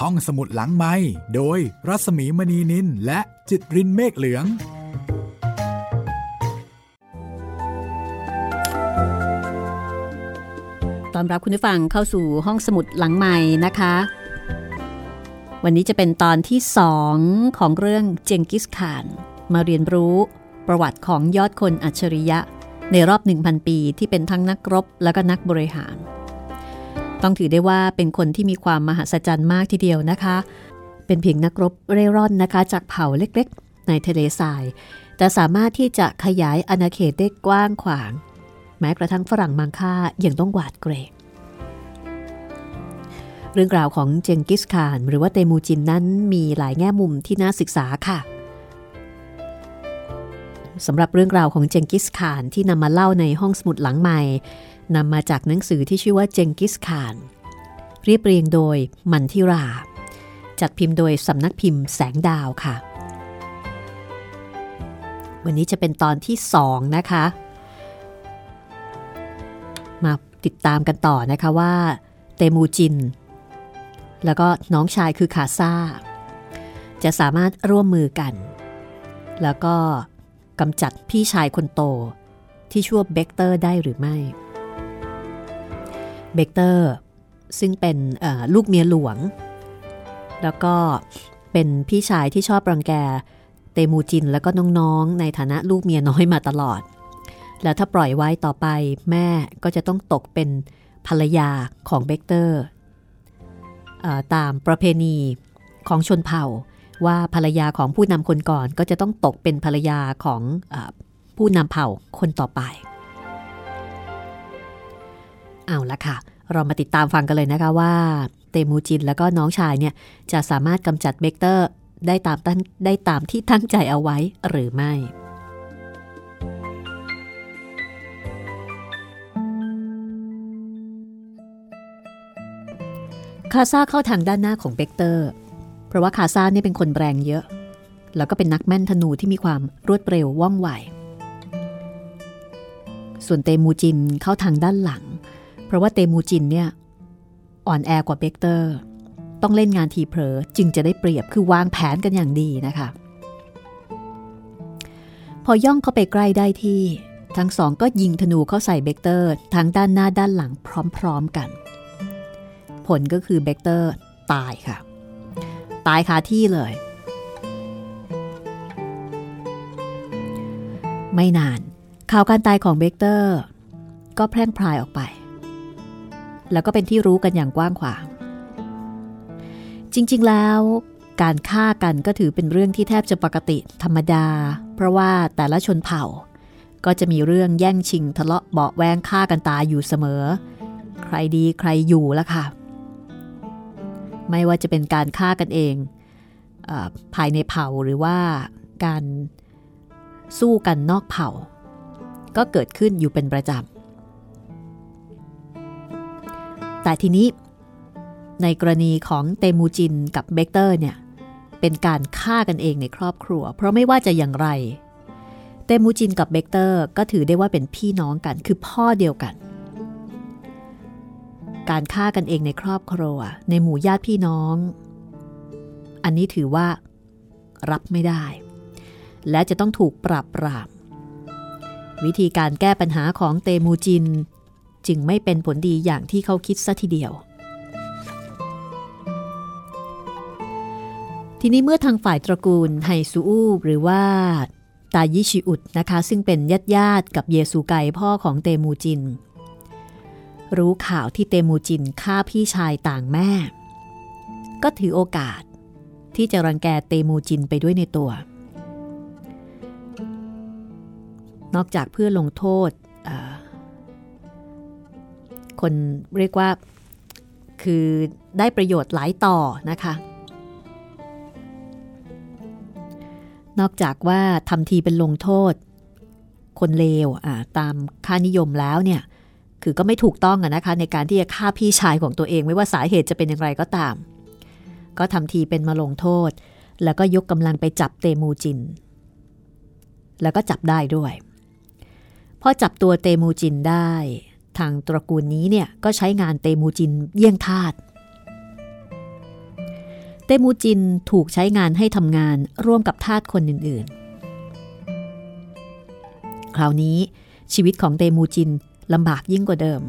ห้องสมุดหลังไม้โดยรัสมีมณีนินและจิตรินเมฆเหลือง ตอนรับคุณผู้ฟังเข้าสู่ห้องสมุดหลังใหม่นะคะ วันนี้จะเป็นตอนที่สองของเรื่องเจงกิสข่าน มาเรียนรู้ประวัติของยอดคนอัจฉริยะ ในรอบ 1,000 ปีที่เป็นทั้งนักรบและก็นักบริหาร ต้องถือได้ว่าเป็นคนที่มีความมหัศจรรย์มากทีเดียวนะคะ เป็นเพียงนักรบเร่ร่อนนะคะ จากเผ่าเล็กๆ ในทะเลทราย แต่สามารถที่จะขยายอาณาเขตได้กว้างขวาง แม้กระทั่งฝรั่งมังค่ายังต้องหวาดเกรงเรื่องราวของเจงกิสข่าน หรือว่าเตมูจินนั้นมีหลายแง่มุมที่น่าศึกษาค่ะสำหรับเรื่องราวของเจงกิสข่านที่นำมาเล่าในห้องสมุดหลังใหม่ นำมาจากหนังสือที่ชื่อว่าเจงกิสข่าน เรียบเรียงโดยมันทิรา จัดพิมพ์โดยสำนักพิมพ์แสงดาวค่ะ วันนี้จะเป็นตอนที่สองนะคะ มาติดตามกันต่อนะคะว่า เตมูจิน แล้วก็น้องชายคือคาซาจะสามารถร่วมมือกัน แล้วก็กำจัดพี่ชายคนโตที่ชื่อเบกเตอร์ได้หรือไม่ เบกเตอร์ ซึ่งเป็นลูกเมียหลวง แล้วก็เป็นพี่ชายที่ชอบรังแกเตมูจินแล้วก็น้องๆ ในฐานะลูกเมียน้อยมาตลอด แล้วถ้าปล่อยไว้ต่อไปแม่ก็จะต้องตกเป็นภรรยาของเบกเตอร์ตามประเพณีของชนเผ่าว่าภรรยาของผู้นำคนก่อนก็จะต้องตกเป็นภรรยาของอผู้นำเผ่าคนต่อไป เอาละค่ะ เรามาติดตามฟังกันเลยนะคะว่าเตมูจินแล้วก็น้องชายเนี่ยจะสามารถกำจัดเบกเตอร์ได้ตามตั้งได้ตามที่ตั้งใจเอาไว้หรือไม่ คาซาเข้าทางด้านหน้าของเบกเตอร์ เพราะว่าคาซาเนี่ยเป็นคนแรงเยอะ แล้วก็เป็นนักแม่นธนูที่มีความรวดเร็วว่องไว ส่วนเตมูจินเข้าทางด้านหลัง เพราะว่าเตมูจินเนี่ยอ่อนแอกว่าเบกเตอร์ ต้องเล่นงานทีเผลอจึงจะได้เปรียบคือวางแผนกันอย่างดีนะคะ พอย่องเข้าไปใกล้ได้ที่ ทั้งสองก็ยิงธนูเข้าใส่เบกเตอร์ทั้งด้านหน้าด้านหลังพร้อมๆกัน ผลก็คือเบกเตอร์ตายค่ะ ตายคาที่เลย ไม่นานข่าวการตายของเบกเตอร์ ก็แพร่งพรายออกไป แล้วก็เป็นที่รู้กันอย่างกว้างขวาง จริงๆแล้ว การฆ่ากันก็ถือเป็นเรื่องที่แทบจะปกติธรรมดา เพราะว่าแต่ละชนเผ่า ก็จะมีเรื่องแย่งชิงทะเลาะเบาแวงฆ่ากันตายอยู่เสมอ ใครดีใครอยู่ละค่ะ ไม่ว่าจะเป็นการฆ่ากันเองอภายในเผ่าหรือว่าการสู้กันนอกเผ่า ก็เกิดขึ้นอยู่เป็นประจำ แต่ทีนี้ ในกรณีของเตมูจินกับเบกเตอร์เนี่ยเป็นการฆ่ากันเองในครอบครัว เพราะไม่ว่าจะอย่างไร เตมูจินกับเบกเตอร์ก็ถือได้ว่าเป็นพี่น้องกันคือพ่อเดียวกัน การฆ่ากันเองในครอบครัว ในหมู่ญาติพี่น้อง อันนี้ถือว่า รับไม่ได้ และจะต้องถูกปราบปรามวิธีการแก้ปัญหาของเตมูจิน จึงไม่เป็นผลดีอย่างที่เขาคิดซะทีเดียว ทีนี้เมื่อทางฝ่ายตระกูลไฮซูอูหรือว่าตายิชิอุดนะคะ ซึ่งเป็นญาติญาติกับเยซูไกพ่อของเตมูจิน รู้ข่าวที่เตมูจินฆ่าพี่ชายต่างแม่ ก็ถือโอกาสที่จะรังแกเตมูจินไปด้วยในตัว นอกจากเพื่อลงโทษ คนเรียกว่าคือได้ประโยชน์หลายต่อนะคะ นอกจากว่าทำทีเป็นลงโทษ คนเลวตามค่านิยมแล้วเนี่ย คือก็ไม่ถูกต้องอะนะคะ ในการที่จะฆ่าพี่ชายของตัวเอง ไม่ว่าสาเหตุจะเป็นอย่างไรก็ตาม ก็ทำทีเป็นมาลงโทษ แล้วก็ยกกำลังไปจับเตมูจิน แล้วก็จับได้ด้วยพอจับตัวเตมูจินได้ ทางตระกูลนี้เนี่ยก็ใช้งานเตมูจินเยี่ยงทาสมูจินถูกใช้งานให้ทำงานร่วมกับทาสคนอื่นๆ คราวนี้ชีวิตของเตมูจินลำบากยิ่งกว่าเดิม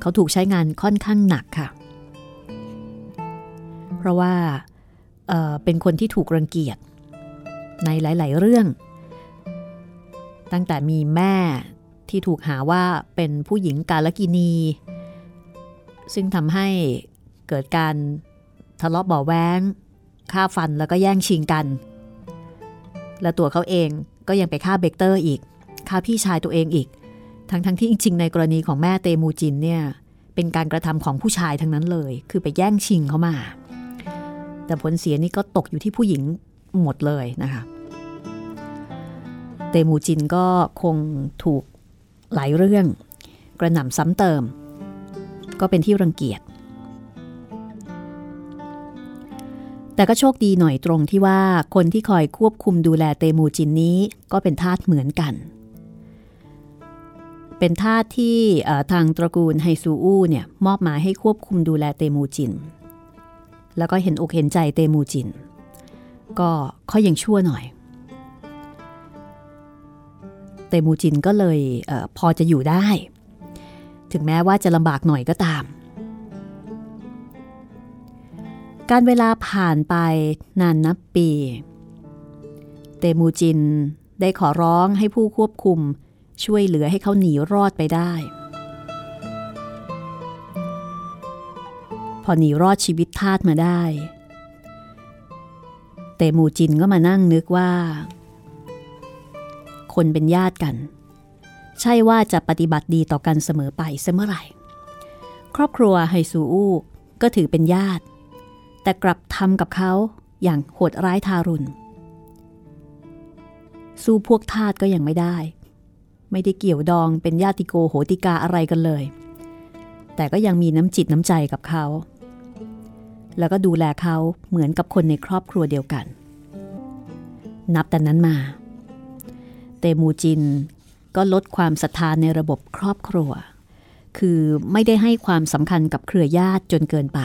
เขาถูกใช้งานค่อนข้างหนักค่ะ เพราะว่าเป็นคนที่ถูกรังเกียจในหลาย ๆ เรื่อง ตั้งแต่มีแม่ที่ถูกหาว่าเป็นผู้หญิงกาลกินี ซึ่งทำให้เกิดการทะเลาะเบาะแว้งฆ่าฟันแล้วก็แย่งชิงกัน และตัวเขาเองก็ยังไปฆ่าเบกเตอร์อีกฆ่าพี่ชายตัวเองอีก ทั้งทั้งที่จริงๆในกรณีของแม่เตมูจินเนี่ยเป็นการกระทำของผู้ชายทั้งนั้นเลย คือไปแย่งชิงเขามา แต่ผลเสียนี่ก็ตกอยู่ที่ผู้หญิงหมดเลยนะคะ เตมูจินก็คงถูกหลายเรื่อง กระหน่ำซ้ำเติม ก็เป็นที่รังเกียจ แต่ก็โชคดีหน่อยตรงที่ว่าคนที่คอยควบคุมดูแลเตมูจินนี้ก็เป็นทาสเหมือนกัน เป็นทาสที่ทางตระกูลไฮซูอูเนี่ยมอบหมายให้ควบคุมดูแลเตมูจิน แล้วก็เห็นอกเห็นใจเตมูจิน ก็ค่อยยังชั่วหน่อย เตมูจินก็เลยเออพอจะอยู่ได้ ถึงแม้ว่าจะลำบากหน่อยก็ตาม การเวลาผ่านไปนานนับปี เตมูจินได้ขอร้องให้ผู้ควบคุมช่วยเหลือให้เขาหนีรอดไปได้ พอหนีรอดชีวิตทาสมาได้ เตมูจินก็มานั่งนึกว่า คนเป็นญาติกัน ใช่ว่าจะปฏิบัติดีต่อกันเสมอไปเสมอไหร่ ครอบครัวไฮซูอู้ก็ถือเป็นญาติ แต่กลับทำกับเขาอย่างโหดร้ายทารุณ สู้พวกทาสก็ยังไม่ได้ ไม่ได้เกี่ยวดองเป็นญาติโกโหติกาอะไรกันเลย แต่ก็ยังมีน้ำจิตน้ำใจกับเขา แล้วก็ดูแลเขาเหมือนกับคนในครอบครัวเดียวกัน นับแต่นั้นมา เตมูจิน ก็ลดความศรัทธาในระบบครอบครัว คือไม่ได้ให้ความสำคัญกับเครือญาติจนเกินไป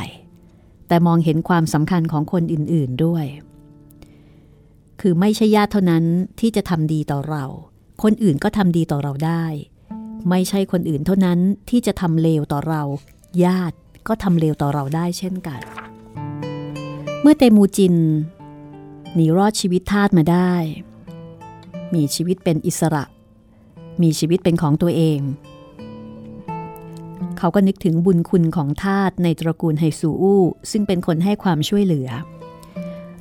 แต่มองเห็นความสำคัญของคนอื่นๆด้วย คือไม่ใช่ญาติเท่านั้นที่จะทำดีต่อเรา คนอื่นก็ทำดีต่อเราได้ ไม่ใช่คนอื่นเท่านั้นที่จะทำเลวต่อเรา ญาติก็ทำเลวต่อเราได้เช่นกัน เมื่อเตมูจินหนีรอดชีวิตทาสมาได้ มีชีวิตเป็นอิสระ มีชีวิตเป็นของตัวเอง เขาก็นึกถึงบุญคุณของทาสในตระกูลไฮซูอู้ซึ่งเป็นคนให้ความช่วยเหลือ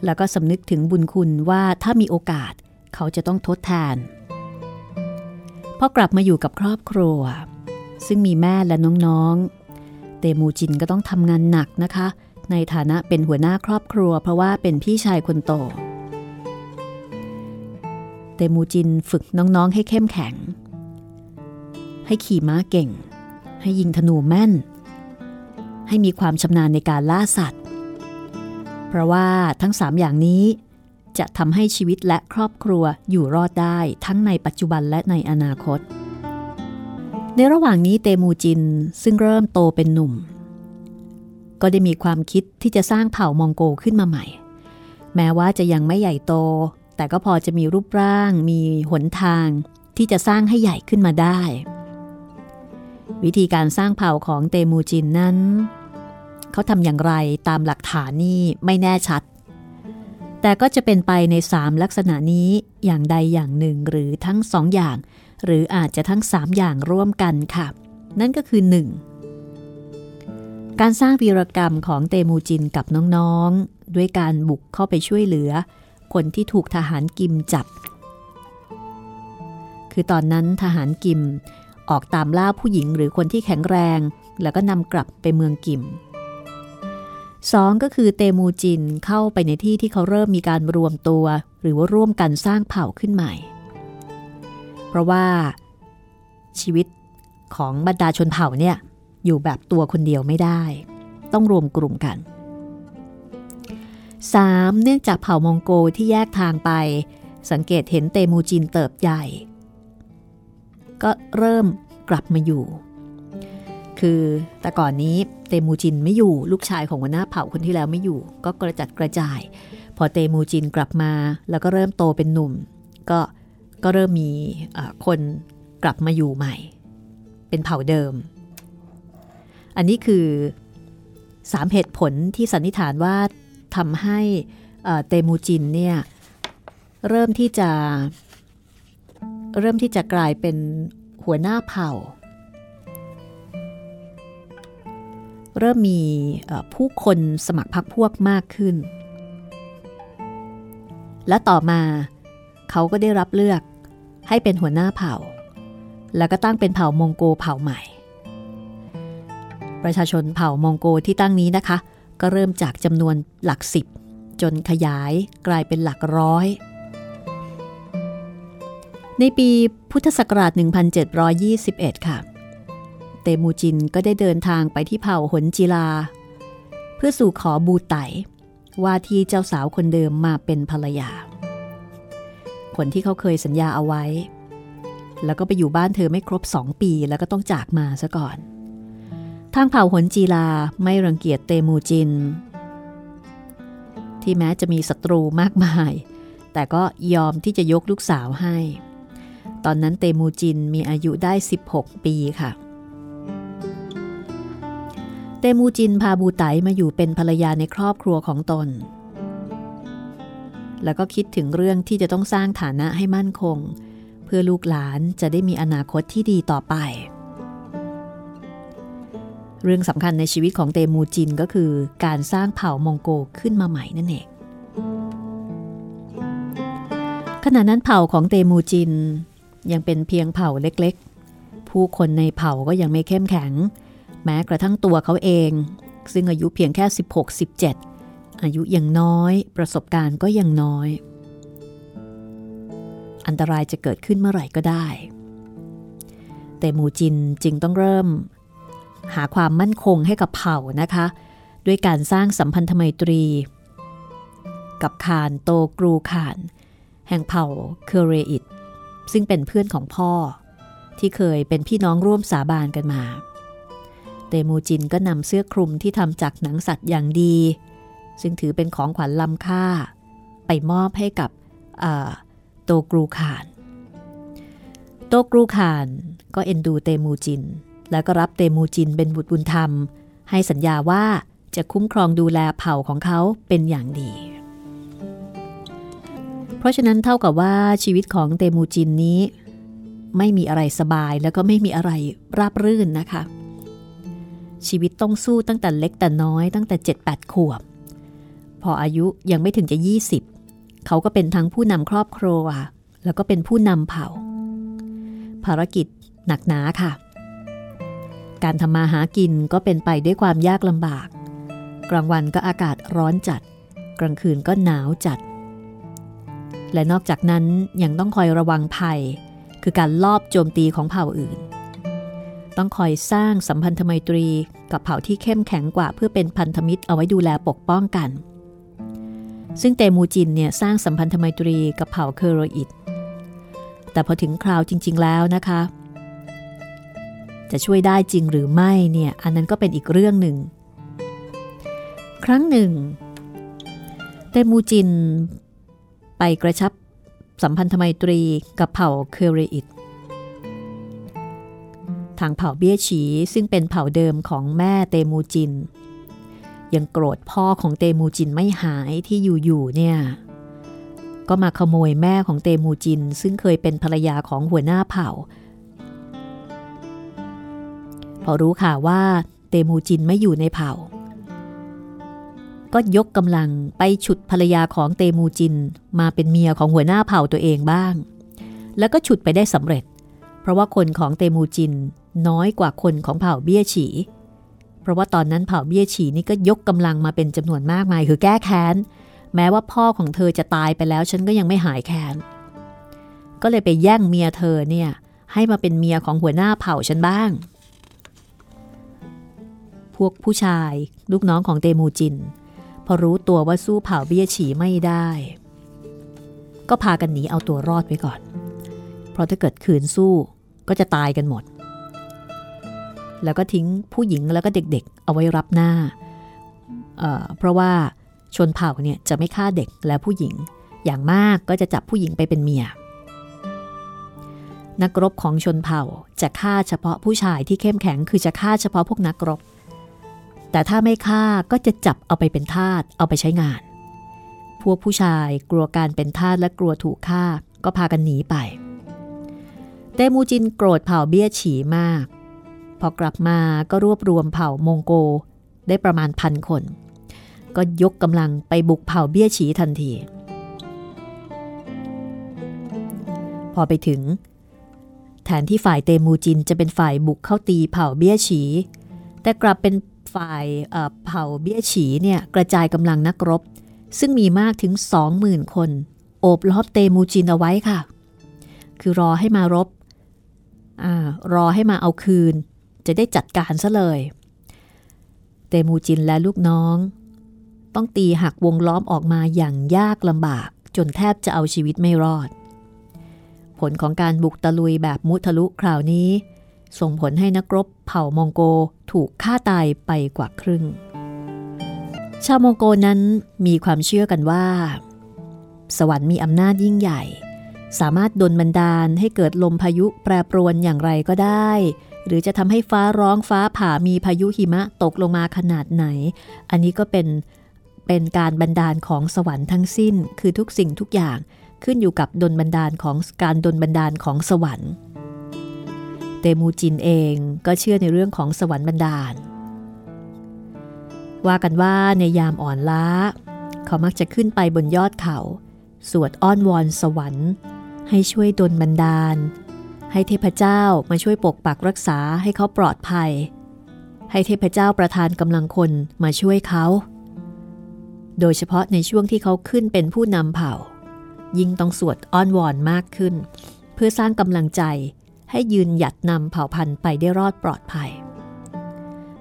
แล้วก็สำนึกถึงบุญคุณว่าถ้ามีโอกาสเขาจะต้องทดแทนพอกลับมาอยู่กับครอบครัว ซึ่งมีแม่และน้องๆ เตมูจินก็ต้องทำงานหนักนะคะ ในฐานะเป็นหัวหน้าครอบครัว เพราะว่าเป็นพี่ชายคนโต เตมูจินฝึกน้องๆให้เข้มแข็ง ให้ขี่ม้าเก่ง ให้ยิงธนูแม่น ให้มีความชำนาญในการล่าสัตว์ เพราะว่าทั้งสามอย่างนี้จะทำให้ชีวิตและครอบครัวอยู่รอดได้ทั้งในปัจจุบันและในอนาคต ในระหว่างนี้เตมูจินซึ่งเริ่มโตเป็นหนุ่ม ก็ได้มีความคิดที่จะสร้างเผ่ามองโกขึ้นมาใหม่ แม้ว่าจะยังไม่ใหญ่โต แต่ก็พอจะมีรูปร่างมีหนทางที่จะสร้างให้ใหญ่ขึ้นมาได้ วิธีการสร้างเผ่าของเตมูจินนั้น เขาทำอย่างไรตามหลักฐานนี่ไม่แน่ชัด แต่ก็จะเป็นไปในสามลักษณะนี้อย่างใดอย่างหนึ่งหรือทั้งสองอย่าง หรืออาจจะทั้งสามอย่างร่วมกันค่ะ นั่นก็คือ 1. การสร้างวีรกรรมของเตมูจินกับน้องๆ ด้วยการบุกเข้าไปช่วยเหลือ คนที่ถูกทหารกิมจับ คือตอนนั้นทหารกิมออกตามล่าผู้หญิงหรือคนที่แข็งแรง แล้วก็นำกลับไปเมืองกิมสองก็คือเตมูจินเข้าไปในที่ที่เขาเริ่มมีการรวมตัว หรือว่าร่วมกันสร้างเผ่าขึ้นใหม่ เพราะว่าชีวิตของบรรดาชนเผ่าเนี่ยอยู่แบบตัวคนเดียวไม่ได้ ต้องรวมกลุ่มกัน 3. เนื่องจากเผ่ามองโกที่แยกทางไป สังเกตเห็นเตมูจินเติบใหญ่ ก็เริ่มกลับมาอยู่ คือแต่ก่อนนี้เตมูจินไม่อยู่ลูกชายของหัวหน้าเผ่าคนที่แล้วไม่อยู่ ก็กระจัดกระจาย พอเตมูจินกลับมา แล้วก็เริ่มโตเป็นหนุ่ม ก็ก็เริ่มมีคนกลับมาอยู่ใหม่ เป็นเผ่าเดิม อันนี้คือสามเหตุผลที่สันนิษฐานว่า ทำให้เตมูจินเนี่ยเริ่มที่จะ เริ่มที่จะกลายเป็นหัวหน้าเผ่า เริ่มมีผู้คนสมัครพรรคพวกมากขึ้น และต่อมาเขาก็ได้รับเลือกให้เป็นหัวหน้าเผ่า แล้วก็ตั้งเป็นเผ่ามองโกเผ่าใหม่ ประชาชนเผ่ามองโกที่ตั้งนี้นะคะ ก็เริ่มจากจำนวนหลักสิบจนขยายกลายเป็นหลักร้อย ในปีพุทธศักราช 1721 ค่ะ เตมูจินก็ได้เดินทางไปที่เผ่าหนจิลา เพื่อสู่ขอบูไตว่าที่เจ้าสาวคนเดิมมาเป็นภรรยา คนที่เขาเคยสัญญาเอาไว้ แล้วก็ไปอยู่บ้านเธอไม่ครบสองปีแล้วก็ต้องจากมาซะก่อน ทางเผ่าหนจีลาไม่รังเกียจเตมูจิน ที่แม้จะมีศัตรูมากมาย แต่ก็ยอมที่จะยกลูกสาวให้ ตอนนั้นเตมูจินมีอายุได้ 16 ปีค่ะ เตมูจินพาบูไตมาอยู่เป็นภรรยาในครอบครัวของตน แล้วก็คิดถึงเรื่องที่จะต้องสร้างฐานะให้มั่นคง เพื่อลูกหลานจะได้มีอนาคตที่ดีต่อไป เรื่องสำคัญในชีวิตของเตมูจินก็คือการสร้างเผ่ามองโกขึ้นมาใหม่นั่นเองขณะนั้นเผ่าของเตมูจิน ยังเป็นเพียงเผ่าเล็กๆ ผู้คนในเผ่าก็ยังไม่เข้มแข็ง แม้กระทั่งตัวเขาเอง ซึ่งอายุเพียงแค่ 16-17 อายุยังน้อยประสบการณ์ก็ยังน้อย อันตรายจะเกิดขึ้นเมื่อไหร่ก็ได้แต่มูจินจึงต้องเริ่ม หาความมั่นคงให้กับเผ่านะคะ ด้วยการสร้างสัมพันธไมตรี กับคานโตกรูคาน แห่งเผ่าเคเรอิตซึ่งเป็นเพื่อนของพ่อ ที่เคยเป็นพี่น้องร่วมสาบานกันมา เตมูจินก็นำเสื้อคลุมที่ทำจากหนังสัตว์อย่างดี ซึ่งถือเป็นของขวัญล้ำค่า ไปมอบให้กับโตกรูขาน โตกรูขานก็เอ็นดูเตมูจิน แล้วก็รับเตมูจินเป็นบุตรบุญธรรม ให้สัญญาว่าจะคุ้มครองดูแลเผ่าของเขาเป็นอย่างดี เพราะฉะนั้นเท่ากับว่าชีวิตของเตมูจินนี้ ไม่มีอะไรสบายแล้วก็ไม่มีอะไรราบรื่นนะคะ ชีวิตต้องสู้ตั้งแต่เล็กแต่น้อยตั้งแต่ 7-8 ขวบ พออายุยังไม่ถึงจะ 20 เขาก็เป็นทั้งผู้นำครอบครัว แล้วก็เป็นผู้นำเผ่า ภารกิจหนักหนาค่ะ การทำมาหากินก็เป็นไปด้วยความยากลำบาก กลางวันก็อากาศร้อนจัด กลางคืนก็หนาวจัด และนอกจากนั้นยังต้องคอยระวังภัย คือการลอบโจมตีของเผ่าอื่น ต้องคอยสร้างสัมพันธไมตรีกับเผ่าที่เข้มแข็งกว่า เพื่อเป็นพันธมิตรเอาไว้ดูแลปกป้องกัน ซึ่งเตมูจินเนี่ยสร้างสัมพันธไมตรีกับเผ่าเคโรอิตแต่พอถึงคราวจริง ๆ แล้วนะคะ จะช่วยได้จริงหรือไม่เนี่ยอันนั้นก็เป็นอีกเรื่องหนึ่ง ครั้งหนึ่งเตมูจิน ไปกระชับสัมพันธไมตรีกับเผ่าเคเรอิตทางเผ่าเบี้ยฉีซึ่งเป็นเผ่าเดิมของแม่เตมูจิน ยังโกรธพ่อของเตมูจินไม่หายที่อยู่ๆเนี่ยก็มาขโมยแม่ของเตมูจิน ซึ่งเคยเป็นภรรยาของหัวหน้าเผ่า พอรู้ข่าวว่าเตมูจินไม่อยู่ในเผ่า ก็ยกกำลังไปฉุดภรรยาของเตมูจินมาเป็นเมียของหัวหน้าเผ่าตัวเองบ้าง แล้วก็ฉุดไปได้สำเร็จ เพราะว่าคนของเตมูจินน้อยกว่าคนของเผ่าเบี้ยฉี เพราะว่าตอนนั้นเผ่าเบี้ยฉีนี่ก็ยกกำลังมาเป็นจำนวนมากมายคือแก้แค้น แม้ว่าพ่อของเธอจะตายไปแล้วฉันก็ยังไม่หายแค้น ก็เลยไปแย่งเมียเธอเนี่ยให้มาเป็นเมียของหัวหน้าเผ่าฉันบ้าง พวกผู้ชาย ลูกน้องของเตมูจิน พอรู้ตัวว่าสู้เผ่าเบี้ยฉีไม่ได้ ก็พากันหนีเอาตัวรอดไว้ก่อน เพราะถ้าเกิดขืนสู้ก็จะตายกันหมด แล้วก็ทิ้งผู้หญิงแล้วก็เด็กๆ เอาไว้รับหน้าเเพราะว่าชนเผ่าเนี่ยจะไม่ฆ่าเด็กและผู้หญิง อย่างมากก็จะจับผู้หญิงไปเป็นเมียนักรบของชนเผ่าจะฆ่าเฉพาะผู้ชายที่เข้มแข็งคือจะฆ่าเฉพาะพวกนักรบ แต่ถ้าไม่ฆ่าก็จะจับเอาไปเป็นทาสเอาไปใช้งาน พวกผู้ชายกลัวการเป็นทาสและกลัวถูกฆ่าก็พากันหนีไป เตมูจินโกรธเผ่าเบี้ยฉีมาก พอกลับมาก็รวบรวมเผ่ามงโกได้ประมาณพันคน ก็ยกกำลังไปบุกเผ่าเบี้ยฉีทันที พอไปถึง แทนที่ฝ่ายเตมูจินจะเป็นฝ่ายบุกเข้าตีเผ่าเบี้ยฉี แต่กลับเป็น ฝ่ายเผ่าเบี้ยฉีเนี่ยกระจายกำลังนักรบ ซึ่งมีมากถึงสองหมื่นคน โอบล้อมเตมูจินเอาไว้ค่ะ คือรอให้มารบอรอให้มาเอาคืน จะได้จัดการซะเลย เตมูจินและลูกน้อง ต้องตีหักวงล้อมออกมาอย่างยากลำบาก จนแทบจะเอาชีวิตไม่รอด ผลของการบุกตะลุยแบบมุทะลุคราวนี้ ส่งผลให้นักรบเผ่ามองโกถูกฆ่าตายไปกว่าครึ่ง ชาวมองโกนั้นมีความเชื่อกันว่า สวรรค์มีอำนาจยิ่งใหญ่ สามารถดลบันดาลให้เกิดลมพายุแปรปรวนอย่างไรก็ได้ หรือจะทำให้ฟ้าร้องฟ้าผ่ามีพายุหิมะตกลงมาขนาดไหน อันนี้ก็เป็นเป็นการบันดาลของสวรรค์ทั้งสิ้น คือทุกสิ่งทุกอย่างขึ้นอยู่กับดลบันดาลของการดลบันดาลของสวรรค์ เตมูจินเองก็เชื่อในเรื่องของสวรรค์บันดาล ว่ากันว่าในยามอ่อนล้า เขามักจะขึ้นไปบนยอดเขา สวดอ้อนวอนสวรรค์ ให้ช่วยดลบันดาล ให้เทพเจ้ามาช่วยปกปักรักษาให้เขาปลอดภัย ให้เทพเจ้าประทานกำลังคนมาช่วยเขา โดยเฉพาะในช่วงที่เขาขึ้นเป็นผู้นำเผ่า ยิ่งต้องสวดอ้อนวอนมากขึ้น เพื่อสร้างกำลังใจ ให้ยืนหยัดนำเผ่าพันธุ์ไปได้รอดปลอดภัย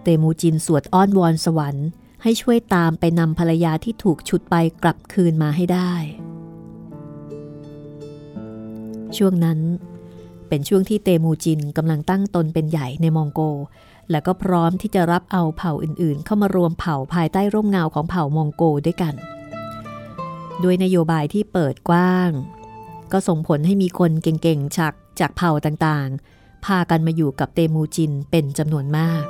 เตมูจินสวดอ้อนวอนสวรรค์ ให้ช่วยตามไปนำภรรยาที่ถูกฉุดไปกลับคืนมาให้ได้ ช่วงนั้น เป็นช่วงที่เตมูจินกำลังตั้งตนเป็นใหญ่ในมองโก และก็พร้อมที่จะรับเอาเผ่าอื่นๆ เข้ามารวมเผ่าภายใต้ร่มเงาของเผ่ามองโกด้วยกันด้วยนโยบายที่เปิดกว้าง ก็ส่งผลให้มีคนเก่งๆจากจากเผ่าต่างๆ พากันมาอยู่กับเตมูจินเป็นจำนวนมาก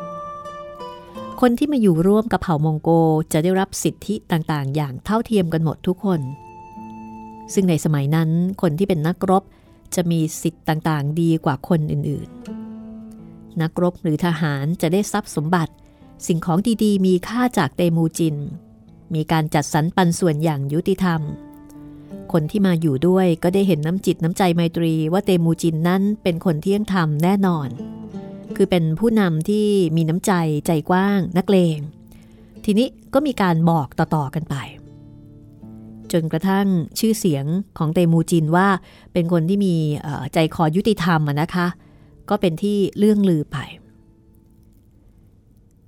คนที่มาอยู่ร่วมกับเผ่ามองโกจะได้รับสิทธิต่างๆ อย่างเท่าเทียมกันหมดทุกคน ซึ่งในสมัยนั้นคนที่เป็นนักรบจะมีสิทธิ์ต่างๆ ดีกว่าคนอื่นๆ นักรบหรือทหารจะได้ทรัพย์สมบัติ สิ่งของดีๆ มีค่าจากเตมูจิน มีการจัดสรรปันส่วนอย่างยุติธรรม คนที่มาอยู่ด้วยก็ได้เห็นน้ำจิตน้ำใจไมตรีว่าเตมูจินนั้นเป็นคนเที่ยงธรรมแน่นอน คือเป็นผู้นำที่มีน้ำใจใจกว้างนักเลง ทีนี้ก็มีการบอกต่อๆกันไป จนกระทั่งชื่อเสียงของเตมูจินว่าเป็นคนที่มีใจคอยุติธรรมนะคะ ก็เป็นที่เลื่องลือไป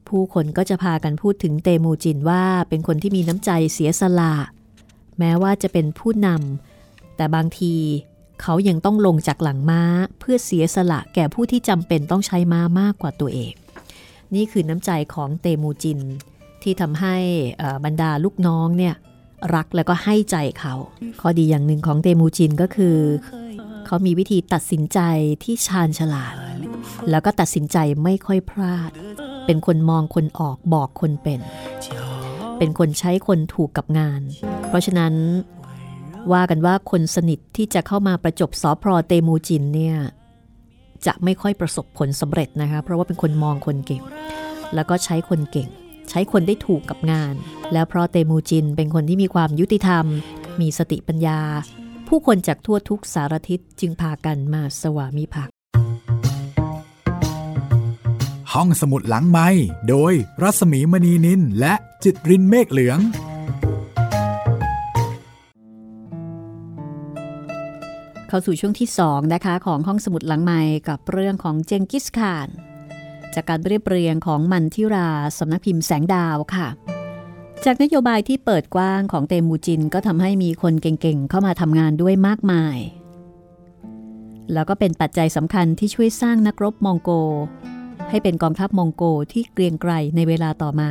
ผู้คนก็จะพากันพูดถึงเตมูจินว่าเป็นคนที่มีน้ำใจเสียสละ แม้ว่าจะเป็นผู้นำแต่บางทีเขายังต้องลงจากหลังม้าเพื่อเสียสละแก่ผู้ที่จำเป็นต้องใช้ม้ามากกว่าตัวเอง นี่คือน้ำใจของเตมูจิน ที่ทำให้บรรดาลูกน้องเนี่ยรักแล้วก็ให้ใจเขา ข้อดีอย่างหนึ่งของเตมูจินก็คือ เขามีวิธีตัดสินใจที่ชาญฉลาด แล้วก็ตัดสินใจไม่ค่อยพลาด เป็นคนมองคนออกบอกคนเป็น เป็นคนใช้คนถูกกับงาน เพราะฉะนั้นว่ากันว่าคนสนิทที่จะเข้ามาประจบสอพรเตมูจินเนี่ยจะไม่ค่อยประสบผลสำเร็จนะคะ เพราะว่าเป็นคนมองคนเก่ง แล้วก็ใช้คนเก่ง ใช้คนได้ถูกกับงาน แล้วเพราะเตมูจินเป็นคนที่มีความยุติธรรม มีสติปัญญา ผู้คนจากทั่วทุกสารทิศจึงพากันมาสวามิภัก ห้องสมุดหลังไม้โดยรัสมีมณีนินและจิตรินเมฆเหลือง เข้าสู่ช่วงที่ 2 นะคะ ของห้องสมุดหลังไม้กับเรื่องของเจงกิสข่าน จากการเรียบเรียงของมันทิราสำนักพิมพ์แสงดาวค่ะ จากนโยบายที่เปิดกว้างของเตมูจินก็ทำให้มีคนเก่งๆ เข้ามาทำงานด้วยมากมาย แล้วก็เป็นปัจจัยสำคัญที่ช่วยสร้างนักรบมองโก ให้เป็นกองทัพมองโกที่เกรียงไกรในเวลาต่อมา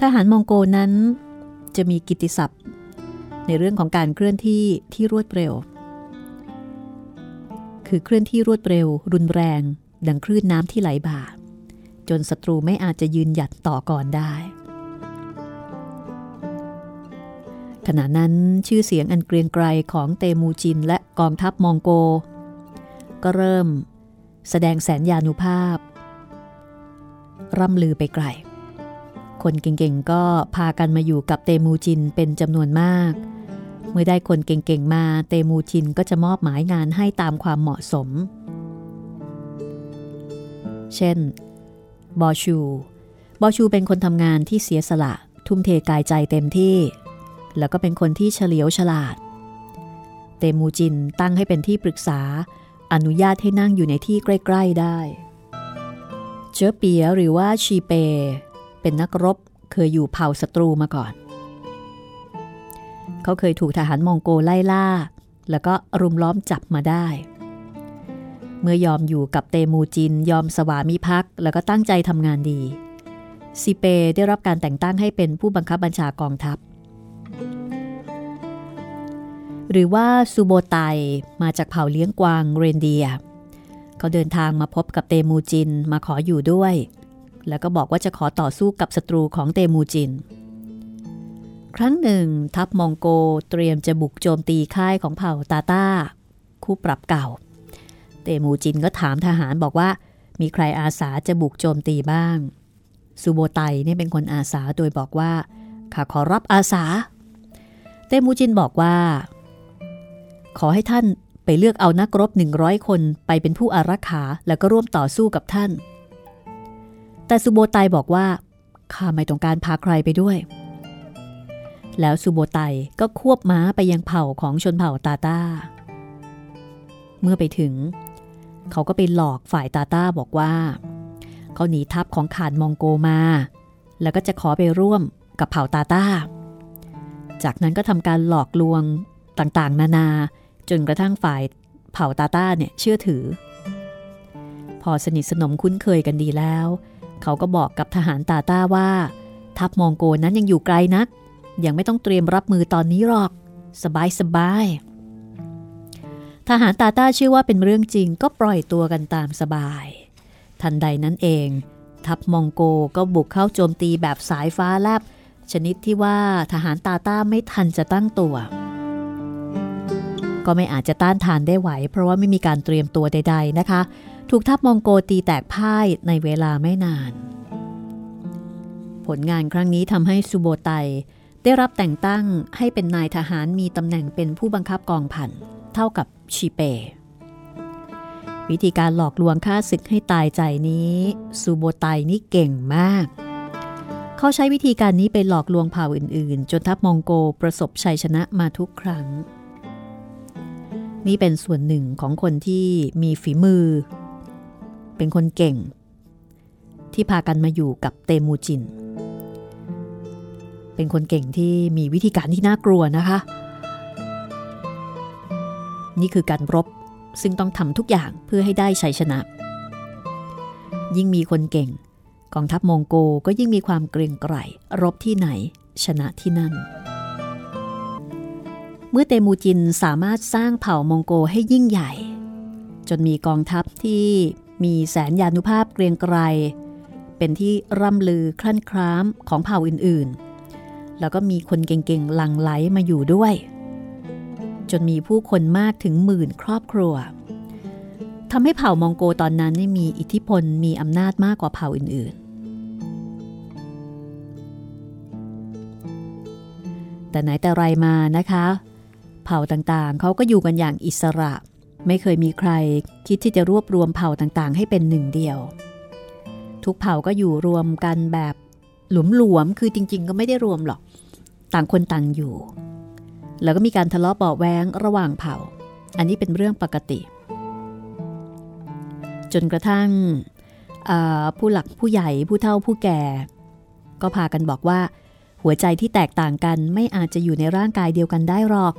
ทหารมองโกนั้นจะมีกิตติศัพท์ ในเรื่องของการเคลื่อนที่ที่รวดเร็ว คือเคลื่อนที่รวดเร็ว รุนแรง ดังคลื่นน้ำที่ไหลบ่า จนศัตรูไม่อาจจะยืนหยัดต่อก่อนได้ขณะนั้นชื่อเสียงอันเกรียงไกรของเตมูจินและกองทัพมองโก ก็เริ่ม แสดงแสนยานุภาพ ร่ำลือไปไกล คนเก่งๆก็พากันมาอยู่กับเตมูจินเป็นจำนวนมาก เมื่อได้คนเก่งๆมาเตมูจินก็จะมอบหมายงานให้ตามความเหมาะสม เช่น บอชู บอชูเป็นคนทำงานที่เสียสละ ทุ่มเทกายใจเต็มที่ แล้วก็เป็นคนที่เฉลียวฉลาด เตมูจินตั้งให้เป็นที่ปรึกษา อนุญาตให้นั่งอยู่ในที่ใกล้ๆได้ เชื้อเปียหรือว่าชีเป เป็นนักรบเคยอยู่เผ่าศัตรูมาก่อน เขาเคยถูกทหารมองโกไล่ล่า แล้วก็รุมล้อมจับมาได้ เมื่อยอมอยู่กับเตมูจินยอมสวามิภักดิ์แล้วก็ตั้งใจทำงานดีซีเปได้รับการแต่งตั้งให้เป็นผู้บังคับบัญชากองทัพ หรือว่าซูโบไตมาจากเผ่าเลี้ยงกวางเรนเดียเขาเดินทางมาพบกับเตมูจินมาขออยู่ด้วย แล้วก็บอกว่าจะขอต่อสู้กับศัตรูของเตมูจิน ครั้งหนึ่ง ทัพมองโกเตรียมจะบุกโจมตีค่ายของเผ่าตาตาคู่ปรับเก่า เตมูจินก็ถามทหารบอกว่า มีใครอาสาจะบุกโจมตีบ้างซูโบไตเนี่ยเป็นคนอาสาโดยบอกว่าข้าขอรับอาสา เตมูจินบอกว่า ขอให้ท่านไปเลือกเอานักรบหนึ่งร้อยคนไปเป็นผู้อารักขาแล้วก็ร่วมต่อสู้กับท่าน แต่สุโบไตบอกว่าข้าไม่ต้องการพาใครไปด้วย แล้วสุโบไตก็ควบม้าไปยังเผ่าของชนเผ่าตาตาเมื่อไปถึง เขาก็ไปหลอกฝ่ายตาตาบอกว่า เขาหนีทัพของขานมองโกมา แล้วก็จะขอไปร่วมกับเผ่าตาตาจากนั้นก็ทำการหลอกลวงต่างๆ นานา จนกระทั่งฝ่ายเผ่าตาต้าเนี่ยเชื่อถือ พอสนิทสนมคุ้นเคยกันดีแล้ว เขาก็บอกกับทหารตาต้าว่า ทัพมองโกนั้นยังอยู่ไกลนัก ยังไม่ต้องเตรียมรับมือตอนนี้หรอก สบายสบายทหารตาต้าเชื่อว่าเป็นเรื่องจริงก็ปล่อยตัวกันตามสบาย ทันใดนั้นเอง ทัพมองโกก็บุกเข้าโจมตีแบบสายฟ้าแลบชนิดที่ว่าทหารตาต้าไม่ทันจะตั้งตัว ก็ไม่อาจจะต้านทานได้ไหว เพราะว่าไม่มีการเตรียมตัวใด ๆนะคะ ถูกทัพมองโกตีแตกพ่ายในเวลาไม่นาน ผลงานครั้งนี้ทำให้ซูโบไตได้รับแต่งตั้งให้เป็นนายทหารมีตำแหน่งเป็นผู้บังคับกองพันเท่ากับชีเป วิธีการหลอกลวงฆ่าศึกให้ตายใจนี้ซูโบไตนี่เก่งมาก เขาใช้วิธีการนี้ไปหลอกลวงเผ่าอื่นๆ จนทัพมองโกประสบชัยชนะมาทุกครั้ง นี่เป็นส่วนหนึ่งของคนที่มีฝีมือ เป็นคนเก่ง ที่พากันมาอยู่กับเตมูจิน เป็นคนเก่งที่มีวิธีการที่น่ากลัวนะคะ นี่คือการรบซึ่งต้องทำทุกอย่างเพื่อให้ได้ชัยชนะ ยิ่งมีคนเก่งกองทัพมองโกก็ยิ่งมีความเกรงไกรรบที่ไหน ชนะที่นั่น เมื่อเตมูจินสามารถสร้างเผ่ามองโกให้ยิ่งใหญ่ จนมีกองทัพที่มีแสนยานุภาพเกรียงไกร เป็นที่ร่ำลือคลั่นคล้ามของเผ่าอื่นๆ แล้วก็มีคนเก่งๆหลั่งไหลมาอยู่ด้วย จนมีผู้คนมากถึงหมื่นครอบครัวทำให้เผ่ามองโกตอนนั้นมีอิทธิพลมีอำนาจมากกว่าเผ่าอื่นๆ แต่ไหนแต่ไรมานะคะ เผ่าต่างๆ เขาก็อยู่กันอย่างอิสระ ไม่เคยมีใครคิดที่จะรวบรวมเผ่าต่างๆ ให้เป็นหนึ่งเดียว ทุกเผ่าก็อยู่รวมกันแบบหลวมๆ คือจริง ๆ ก็ไม่ได้รวมหรอก ต่างคนต่างอยู่ แล้วก็มีการทะเลาะเบาแวงระหว่างเผ่า อันนี้เป็นเรื่องปกติ จนกระทั่งผู้หลักผู้ใหญ่ผู้เฒ่าผู้แก่ ก็พากันบอกว่า หัวใจที่แตกต่างกันไม่อาจจะอยู่ในร่างกายเดียวกันได้หรอก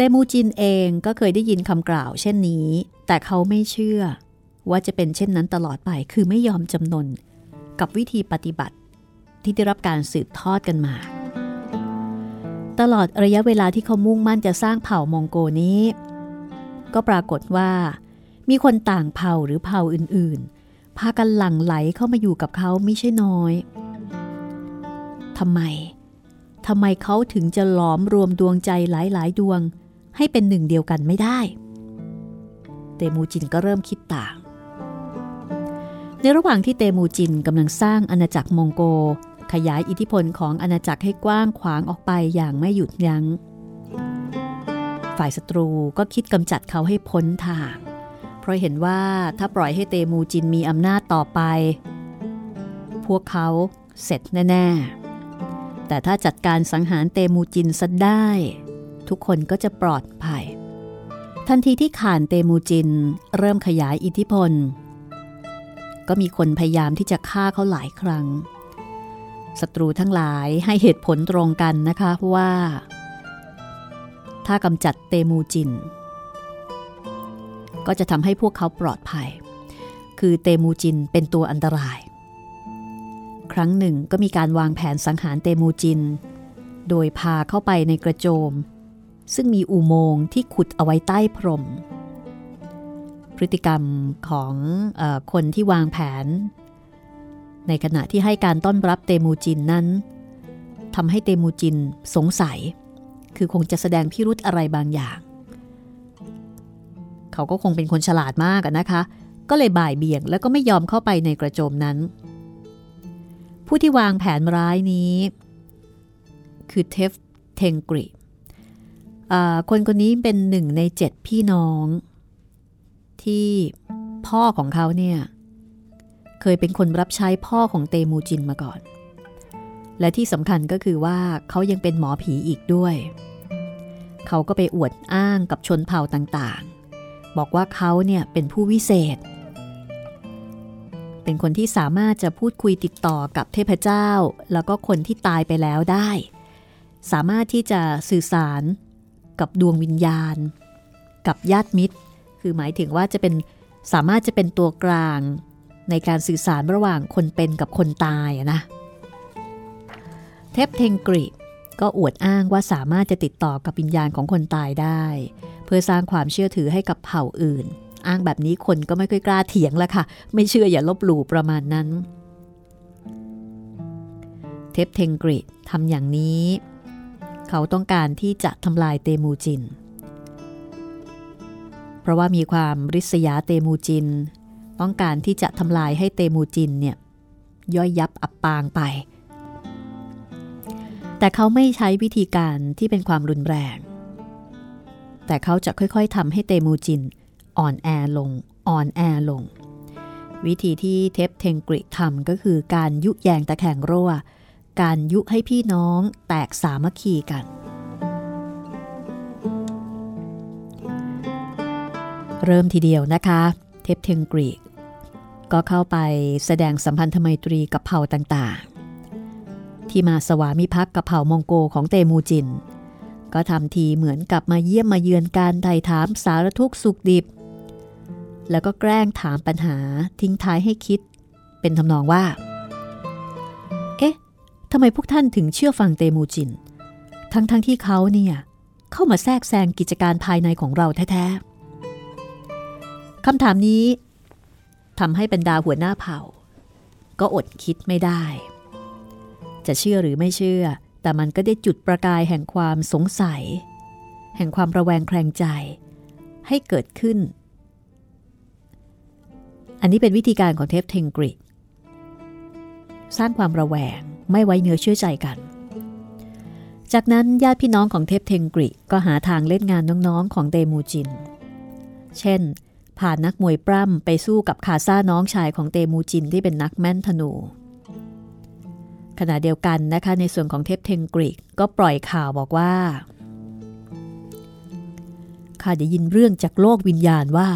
เตมูจินเองก็เคยได้ยินคำกล่าวเช่นนี้ แต่เขาไม่เชื่อ ว่าจะเป็นเช่นนั้นตลอดไปคือไม่ยอมจำนน กับวิธีปฏิบัติ ที่ได้รับการสืบทอดกันมา ตลอดระยะเวลาที่เขามุ่งมั่นจะสร้างเผ่ามองโกนี้ ก็ปรากฏว่า มีคนต่างเผ่าหรือเผ่าอื่นๆ พากันหลั่งไหลเข้ามาอยู่กับเขาไม่ใช่น้อยทำไมทำไมเขาถึงจะหลอมรวมดวงใจหลายๆ ดวง ให้เป็นหนึ่งเดียวกันไม่ได้ เตมูจินก็เริ่มคิดต่าง ในระหว่างที่เตมูจินกำลังสร้างอาณาจักรมองโก ขยายอิทธิพลของอาณาจักรให้กว้างขวางออกไปอย่างไม่หยุดยัง้ง ฝ่ายศัตรูก็คิดกำจัดเขาให้พ้นทาง เพราะเห็นว่าถ้าปล่อยให้เตมูจินมีอำนาจต่อไป พวกเขาเสร็จแน่ ๆ แต่ถ้าจัดการสังหารเตมูจินซะได้ ทุกคนก็จะปลอดภัย ทันทีที่ข่านเตมูจิน เริ่มขยายอิทธิพล ก็มีคนพยายามที่จะฆ่าเขาหลายครั้งศัตรูทั้งหลายให้เหตุผลตรงกันนะคะว่า ถ้ากำจัดเตมูจิน ก็จะทำให้พวกเขาปลอดภัย คือเตมูจินเป็นตัวอันตราย ครั้งหนึ่งก็มีการวางแผนสังหารเตมูจิน โดยพาเข้าไปในกระโจม ซึ่งมีอุโมงค์ที่ขุดเอาไว้ใต้พรม พฤติกรรมของอคนที่วางแผน ในขณะที่ให้การต้อนรับเตมูจินนั้นทำให้เตมูจินสงสัย คือคงจะแสดงพิรุธอะไรบางอย่าง เขาก็คงเป็นคนฉลาดมากนะคะ ก็เลยบ่ายเบี่ยงแล้วก็ไม่ยอมเข้าไปในกระโจมนั้น ผู้ที่วางแผนร้ายนี้ คือเทฟเทงกริ คนคนนี้เป็นหนึ่งในเจ็ดพี่น้อง ที่พ่อของเขาเนี่ย เคยเป็นคนรับใช้พ่อของเตมูจินมาก่อน และที่สำคัญก็คือว่าเขายังเป็นหมอผีอีกด้วย เขาก็ไปอวดอ้างกับชนเผ่าต่างๆ บอกว่าเขาเนี่ยเป็นผู้วิเศษ เป็นคนที่สามารถจะพูดคุยติดต่อกับเทพเจ้า แล้วก็คนที่ตายไปแล้วได้ สามารถที่จะสื่อสาร กับดวงวิญญาณ กับญาติมิตร คือหมายถึงว่าจะเป็นสามารถจะเป็นตัวกลางในการสื่อสารระหว่างคนเป็นกับคนตายนะเทพเทงกริก็อวดอ้างว่าสามารถจะติดต่อกับวิญญาณของคนตายได้ เพื่อสร้างความเชื่อถือให้กับเผ่าอื่น อ้างแบบนี้คนก็ไม่ค่อยกล้าเถียงละค่ะ ไม่เชื่ออย่าลบหลู่ประมาณนั้น เทพเทงกริทำอย่างนี้ เขาต้องการที่จะทำลายเตมูจิน เพราะว่ามีความริษยาเตมูจิน ต้องการที่จะทำลายให้เตมูจินเนี่ยย่อยยับอับปางไป แต่เขาไม่ใช้วิธีการที่เป็นความรุนแรง แต่เขาจะค่อยๆทำให้เตมูจินอ่อนแอลง อ่อนแอลง วิธีที่เทปเทงกริทำก็คือการยุแยงตะแข่งรั่ว การยุให้พี่น้องแตกสามัคคีกัน เริ่มทีเดียวนะคะ เทปเทงกรีก ก็เข้าไปแสดงสัมพันธไมตรีกับเผ่าต่างๆ ที่มาสวามิภักดิ์กับเผ่ามองโกของเตมูจิน ก็ทำทีเหมือนกับมาเยี่ยมมาเยือนการไถ่ถามสารทุกสุขดิบ แล้วก็แกล้งถามปัญหาทิ้งท้ายให้คิด เป็นทำนองว่า ทำไมพวกท่านถึงเชื่อฟังเตมูจิน ทั้งๆทที่เขาเนี่ย เข้ามาแทรกแซงกิจการภายในของเราแท้ๆคำถามนี้ทำให้บรรดาหัวหน้าเผ่า ก็อดคิดไม่ได้ จะเชื่อหรือไม่เชื่อ แต่มันก็ได้จุดประกายแห่งความสงสัย แห่งความระแวงแคลงใจ ให้เกิดขึ้น อันนี้เป็นวิธีการของเทพเทงกริสร้างความระแวง ไม่ไว้เนื้อเชื่อใจกัน จากนั้นญาติพี่น้องของเทพเทงกริก็หาทางเล่นงานน้องๆของเตมูจิน เช่นผ่านนักมวยปล้ำไปสู้กับคาซาน้องชายของเตมูจินที่เป็นนักแม่นธนู ขณะเดียวกันนะคะในส่วนของเทพเทงกริก็ปล่อยข่าวบอกว่าข้าได้ยินเรื่องจากโลกวิญญาณว่า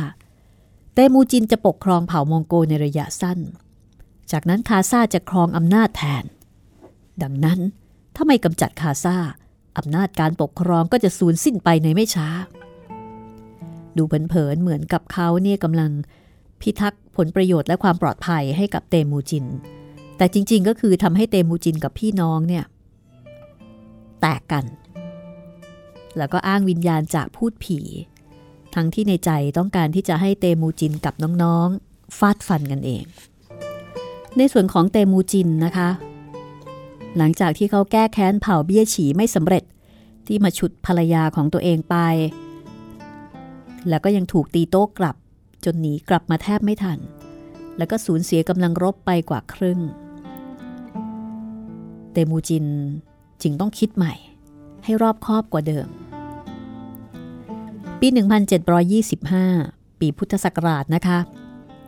เตมูจินจะปกครองเผ่ามองโกในระยะสั้น จากนั้นคาซาจะครองอำนาจแทน ดังนั้นถ้าไม่กำจัดคาซาอำนาจการปกครองก็จะสูญสิ้นไปในไม่ช้า ดูเผินๆเหมือนกับเขาเนี่ยกำลังพิทักษ์ผลประโยชน์และความปลอดภัยให้กับเตมูจิน แต่จริงๆก็คือทำให้เตมูจินกับพี่น้องเนี่ย แตกกัน แล้วก็อ้างวิญญาณจากพูดผี ทั้งที่ในใจต้องการที่จะให้เตมูจินกับน้องๆ ฟาดฟันกันเอง ในส่วนของเตมูจินนะคะ หลังจากที่เขาแก้แค้นเผ่าเบี้ยฉีไม่สำเร็จที่มาฉุดภรรยาของตัวเองไป แล้วก็ยังถูกตีโต้กลับ จนหนีกลับมาแทบไม่ทัน แล้วก็สูญเสียกำลังรบไปกว่าครึ่ง เตมูจินจึงต้องคิดใหม่ ให้รอบคอบกว่าเดิม ปี 1725 ปีพุทธศักราชนะคะ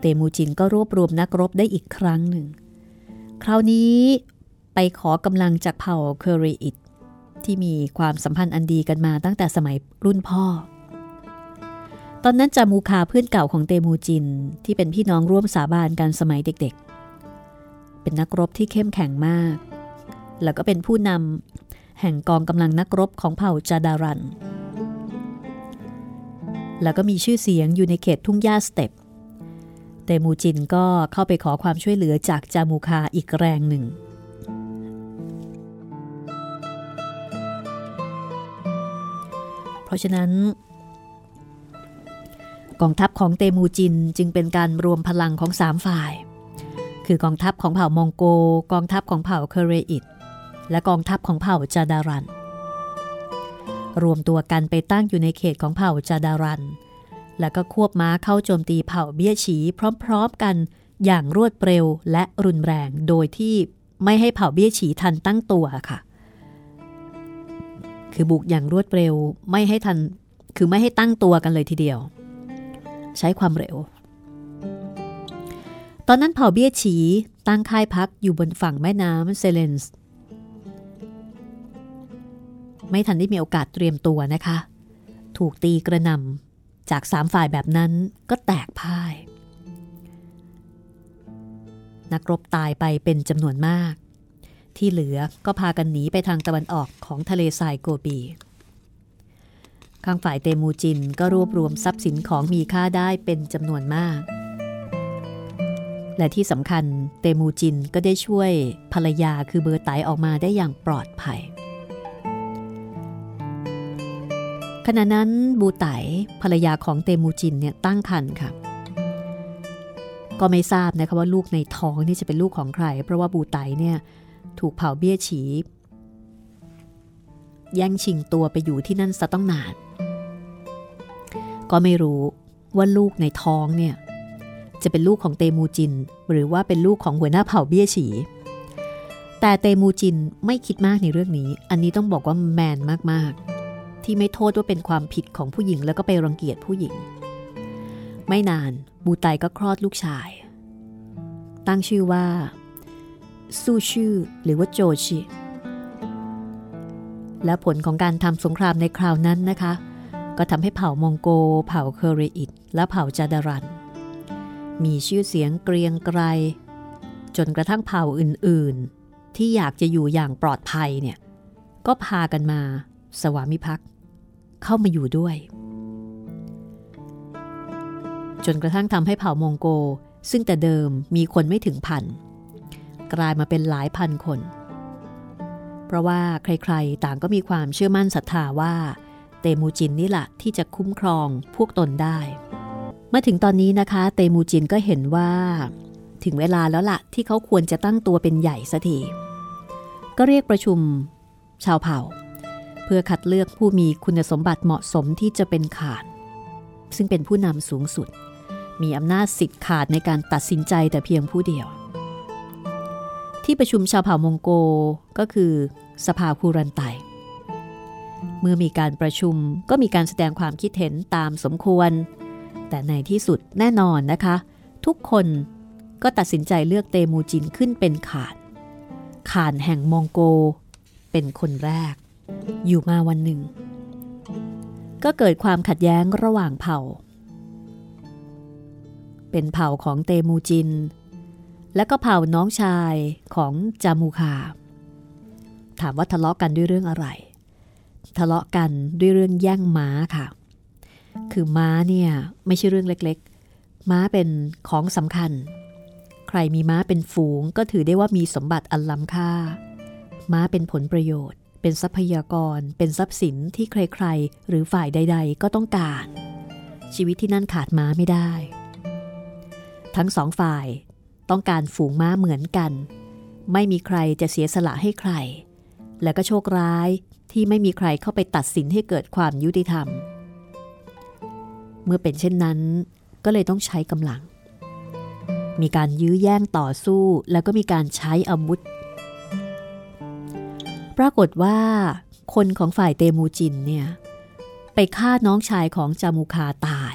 เตมูจินก็รวบรวมนักรบได้อีกครั้งหนึ่ง คราวนี้ ไปขอกำลังจากเผ่าเคอรีอิตที่มีความสัมพันธ์อันดีกันมาตั้งแต่สมัยรุ่นพ่อ ตอนนั้นจามูคาเพื่อนเก่าของเตมูจินที่เป็นพี่น้องร่วมสาบานกันสมัยเด็กๆ เป็นนักรบที่เข้มแข็งมาก แล้วก็เป็นผู้นำแห่งกองกำลังนักรบของเผ่าจาดารัน แล้วก็มีชื่อเสียงอยู่ในเขตทุ่งหญ้าสเตปป์เตมูจินก็เข้าไปขอความช่วยเหลือจากจามูคาอีกแรงหนึ่ง เพราะฉะนั้น กองทัพของเตมูจินจึงเป็นการรวมพลังของสามฝ่าย คือกองทัพของเผ่ามองโก กองทัพของเผ่าเคเรอิต และกองทัพของเผ่าจาดารัน รวมตัวกันไปตั้งอยู่ในเขตของเผ่าจาดารัน แล้วก็ควบม้าเข้าโจมตีเผ่าเบี้ยฉีพร้อมๆกันอย่างรวดเร็วและรุนแรงโดยที่ไม่ให้เผ่าเบี้ยฉีทันตั้งตัวค่ะ คือบุกอย่างรวดเร็วไม่ให้ทัน คือไม่ให้ตั้งตัวกันเลยทีเดียว ใช้ความเร็ว ตอนนั้นเผ่าเบี้ยฉีตั้งค่ายพักอยู่บนฝั่งแม่น้ำเซเลนส์ไม่ทันได้มีโอกาสเตรียมตัวนะคะ ถูกตีกระหน่ำจากสามฝ่ายแบบนั้นก็แตกพ่าย นักรบตายไปเป็นจำนวนมาก ที่เหลือก็พากันหนีไปทางตะวันออกของทะเลทรายโกบี ข้างฝ่ายเตมูจินก็รวบรวมทรัพย์สินของมีค่าได้เป็นจำนวนมาก และที่สำคัญเตมูจินก็ได้ช่วยภรรยาคือเบอร์ไตออกมาได้อย่างปลอดภัย ขณะนั้นบูไตภรรยาของเตมูจินเนี่ยตั้งครรภ์ค่ะก็ไม่ทราบนะคะว่าลูกในท้องนี่จะเป็นลูกของใคร เพราะว่าบูไตเนี่ย ถูกเผาเบี้ยฉีแย่งชิงตัวไปอยู่ที่นั่นซะต้องนาน ก็ไม่รู้ว่าลูกในท้องเนี่ย จะเป็นลูกของเตมูจิน หรือว่าเป็นลูกของหัวหน้าเผ่าเบี้ยฉี แต่เตมูจินไม่คิดมากในเรื่องนี้ อันนี้ต้องบอกว่าแมนมากๆ ที่ไม่โทษว่าเป็นความผิดของผู้หญิงแล้วก็ไปรังเกียจผู้หญิง ไม่นานบูไตก็คลอดลูกชาย ตั้งชื่อว่า ซูชื่อหรือว่าโจชิ และผลของการทำสงครามในคราวนั้นนะคะ ก็ทำให้เผ่ามองโก เผ่าเคเรอิต และเผ่าจาดารัน มีชื่อเสียงเกรียงไกร จนกระทั่งเผ่าอื่นๆ ที่อยากจะอยู่อย่างปลอดภัยเนี่ย ก็พากันมาสวามิภักดิ์เข้ามาอยู่ด้วย จนกระทั่งทำให้เผ่ามองโก ซึ่งแต่เดิมมีคนไม่ถึงพัน กลายมาเป็นหลายพันคน เพราะว่าใครๆ ต่างก็มีความเชื่อมั่นศรัทธาว่า เตมูจินนี่แหละที่จะคุ้มครองพวกตนได้เมื่อถึงตอนนี้นะคะ เตมูจินก็เห็นว่า ถึงเวลาแล้วละ่ะที่เขาควรจะตั้งตัวเป็นใหญ่สัทีก็เรียกประชุมชาวเผ่า เพื่อคัดเลือกผู้มีคุณสมบัติเหมาะสมที่จะเป็นขาดซึ่งเป็นผู้นำสูงสุด มีอำนาจสิทธิ์ขาดในการตัดสินใจแต่เพียงผู้เดียว ที่ประชุมชาวเผ่ามองโกก็คือ สภาคูรันไต เมื่อมีการประชุมก็มีการแสดงความคิดเห็นตามสมควร แต่ในที่สุดแน่นอนนะคะ ทุกคนก็ตัดสินใจเลือกเตมูจินขึ้นเป็นขานขานแห่งมองโก เป็นคนแรก อยู่มาวันหนึ่ง ก็เกิดความขัดแย้งระหว่างเผ่า เป็นเผ่าของเตมูจิน และก็เผ่าน้องชายของจามูคา ถามว่าทะเลาะกันด้วยเรื่องอะไร ทะเลาะกันด้วยเรื่องแย่งม้าค่ะ คือม้าเนี่ยไม่ใช่เรื่องเล็กๆ ม้าเป็นของสำคัญ ใครมีม้าเป็นฝูงก็ถือได้ว่ามีสมบัติอันล้ำค่า ม้าเป็นผลประโยชน์ เป็นทรัพยากร เป็นทรัพย์สินที่ใครๆ หรือฝ่ายใด ๆ ก็ต้องการ ชีวิตที่นั่นขาดม้าไม่ได้ ทั้งสองฝ่าย ต้องการฝูงม้าเหมือนกัน ไม่มีใครจะเสียสละให้ใคร และก็โชคร้ายที่ไม่มีใครเข้าไปตัดสินให้เกิดความยุติธรรม เมื่อเป็นเช่นนั้น ก็เลยต้องใช้กำลัง มีการยื้อแย่งต่อสู้แล้วก็มีการใช้อาวุธ ปรากฏว่า คนของฝ่ายเตมูจินเนี่ยไปฆ่าน้องชายของจามุคาตาย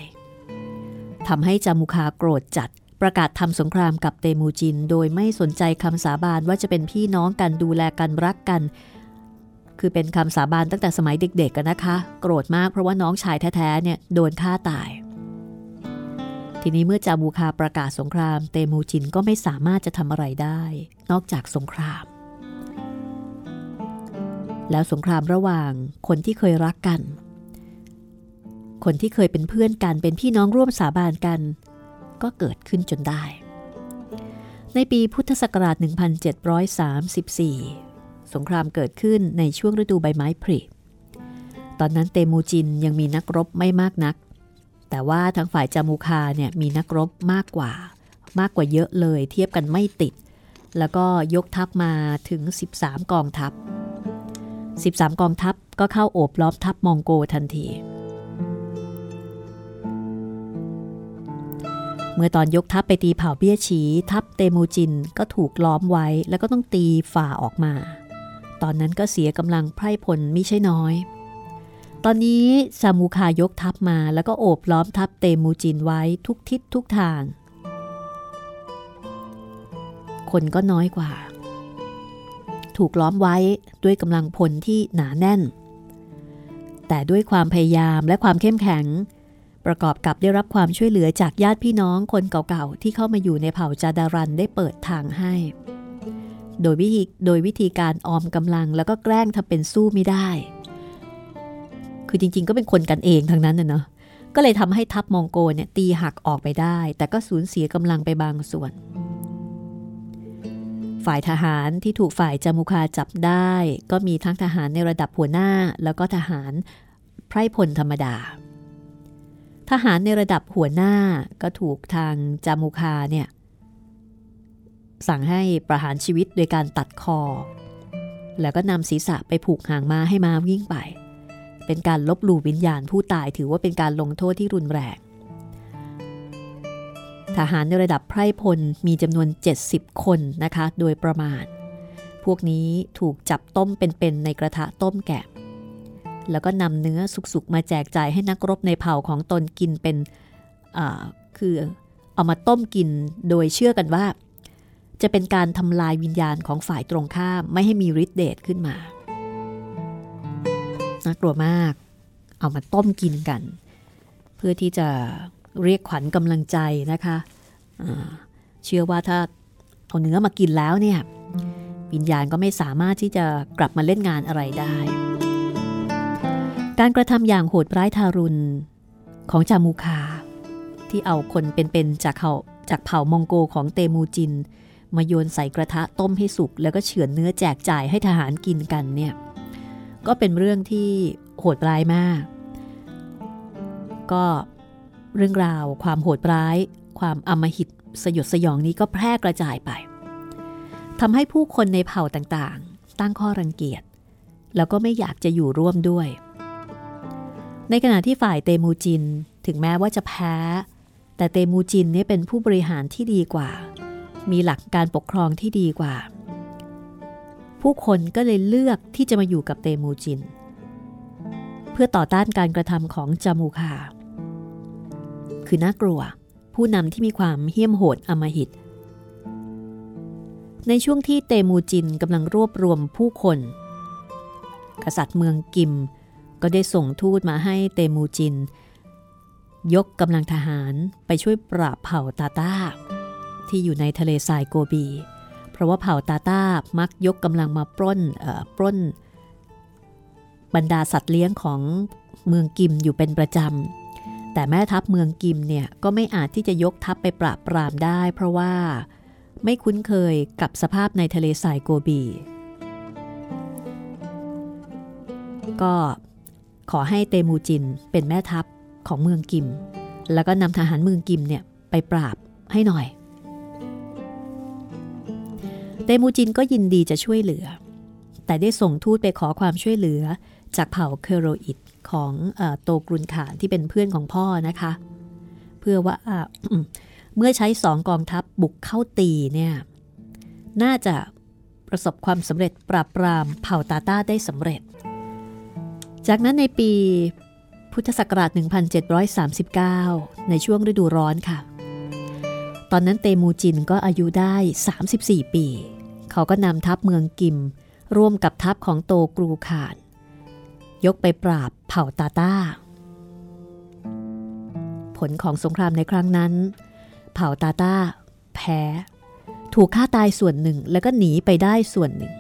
ทำให้จามุคาโกรธจัด ประกาศทำสงครามกับเตมูจิน โดยไม่สนใจคำสาบานว่าจะเป็นพี่น้องกันดูแลกันรักกัน คือเป็นคำสาบานตั้งแต่สมัยเด็กๆกันนะคะ โกรธมากเพราะว่าน้องชายแท้ๆเนี่ยโดนฆ่าตาย ทีนี้เมื่อจาบูคาประกาศสงคราม เตมูจินก็ไม่สามารถจะทำอะไรได้ นอกจากสงคราม แล้วสงครามระหว่างคนที่เคยรักกัน คนที่เคยเป็นเพื่อนกันเป็นพี่น้องร่วมสาบานกัน ก็เกิดขึ้นจนได้ ในปีพุทธศักราช 1734 สงครามเกิดขึ้นในช่วงฤดูใบไม้ผลิ ตอนนั้นเตมูจินยังมีนักรบไม่มากนัก แต่ว่าทางฝ่ายจามูคาเนี่ยมีนักรบมากกว่า มากกว่าเยอะเลยเทียบกันไม่ติด แล้วก็ยกทัพมาถึง 13 กองทัพ 13 กองทัพก็เข้าโอบล้อมทัพมองโกทันที มื่อตอนยกทัพไปตีเผ่าเบี้ยฉีทัพเตมูจินก็ถูกล้อมไว้แล้วก็ต้องตีฝ่าออกมา ตอนนั้นก็เสียกำลังไพร่พลมิใช่น้อย ตอนนี้ซามูคายกทัพมาแล้วก็โอบล้อมทัพเตมูจินไว้ทุกทิศทุกทาง คนก็น้อยกว่า ถูกล้อมไว้ด้วยกำลังพลที่หนาแน่น แต่ด้วยความพยายามและความเข้มแข็ง ประกอบกับได้รับความช่วยเหลือจากญาติพี่น้องคนเก่าๆ ที่เข้ามาอยู่ในเผ่าจาดารันได้เปิดทางให้ โดยวิธีโดยวิธีการออมกำลังแล้วก็แกล้งทำเป็นสู้ไม่ได้ คือจริงๆ ก็เป็นคนกันเองทั้งนั้นนะเนาะก็เลยทำให้ทัพมองโกเนี่ยตีหักออกไปได้ แต่ก็สูญเสียกำลังไปบางส่วน ฝ่ายทหารที่ถูกฝ่ายจามุคาจับได้ ก็มีทั้งทหารในระดับหัวหน้า แล้วก็ทหารไพร่พลธรรมดา ทหารในระดับหัวหน้าก็ถูกทางจามุคาเนี่ย สั่งให้ประหารชีวิตโดยการตัดคอ แล้วก็นำศีรษะไปผูกหางม้าให้ม้าวิ่งไป เป็นการลบหลู่วิญญาณผู้ตายถือว่าเป็นการลงโทษที่รุนแรง ทหารในระดับไพร่พลมีจำนวน 70 คนนะคะ โดยประมาณ พวกนี้ถูกจับต้มเป็นๆในกระทะต้มแกะ แล้วก็นำเนื้อสุกๆมาแจกจ่ายให้นักรบในเผ่าของตนกินเป็นคือเอามาต้มกินโดยเชื่อกันว่า จะเป็นการทำลายวิญญาณของฝ่ายตรงข้ามไม่ให้มีฤทธิ์เดชขึ้นมาน่ากลัวมาก เอามาต้มกินกัน เพื่อที่จะเรียกขวัญกำลังใจนะคะเชื่อว่าถ้าเอาเนื้อมากินแล้วเนี่ยวิญญาณก็ไม่สามารถที่จะกลับมาเล่นงานอะไรได้ การกระทำอย่างโหดร้ายทารุณ ของจามูคา ที่เอาคนเป็นๆจากเขาจากเผ่ามองโกของเตมูจิน มาโยนใส่กระทะต้มให้สุก แล้วก็เฉือนเนื้อแจกจ่ายให้ทหารกินกันเนี่ยก็เป็นเรื่องที่โหดร้ายมาก ก็เรื่องราวความโหดร้าย ความอมหิตสยดสยองนี้ก็แพร่กระจายไปทำให้ผู้คนในเผ่าต่างๆ ตั้งข้อรังเกียจ แล้วก็ไม่อยากจะอยู่ร่วมด้วย ในขณะที่ฝ่ายเตมูจินถึงแม้ว่าจะแพ้ แต่เตมูจินนี่เป็นผู้บริหารที่ดีกว่า มีหลักการปกครองที่ดีกว่า ผู้คนก็เลยเลือกที่จะมาอยู่กับเตมูจิน เพื่อต่อต้านการกระทำของจามูคา คือน่ากลัว ผู้นำที่มีความเหี้ยมโหดอมหิต ในช่วงที่เตมูจินกำลังรวบรวมผู้คน กษัตริย์เมืองกิม ก็ได้ส่งทูตมาให้เตมูจิน ยกกำลังทหารไปช่วยปราบเผ่าตาตาที่อยู่ในทะเลทรายโกบี เพราะว่าเผ่าตาตามักยกกำลังมาปล้นปล้น บรรดาสัตว์เลี้ยงของเมืองกิมอยู่เป็นประจำ แต่แม่ทัพเมืองกิมเนี่ยก็ไม่อาจที่จะยกทัพไปปราบปรามได้ เพราะว่าไม่คุ้นเคยกับสภาพในทะเลทรายโกบี ก็ ขอให้เตมูจินเป็นแม่ทัพของเมืองกิม แล้วก็นำทหารเมืองกิมเนี่ยไปปราบให้หน่อย เตมูจินก็ยินดีจะช่วยเหลือ แต่ได้ส่งทูตไปขอความช่วยเหลือจากเผ่าเคโรอิตของอโตกรุนขานที่เป็นเพื่อนของพ่อนะคะ เพื่อว่าเมื่อใช้สองกองทัพบุกเข้าตีเนี่ยน่าจะประสบความสำเร็จปราบปรามเผ่าตาต้าได้สำเร็จ จากนั้นในปีพุทธศักราช 1739 ในช่วงฤดูร้อนค่ะ ตอนนั้นเตมูจินก็อายุได้ 34 ปี เขาก็นำทัพเมืองกิม ร่วมกับทัพของโตกรูขาน ยกไปปราบเผ่าตาต้า ผลของสงครามในครั้งนั้น เผ่าตาต้า แพ้ ถูกฆ่าตายส่วนหนึ่งแล้วก็หนีไปได้ส่วนหนึ่ง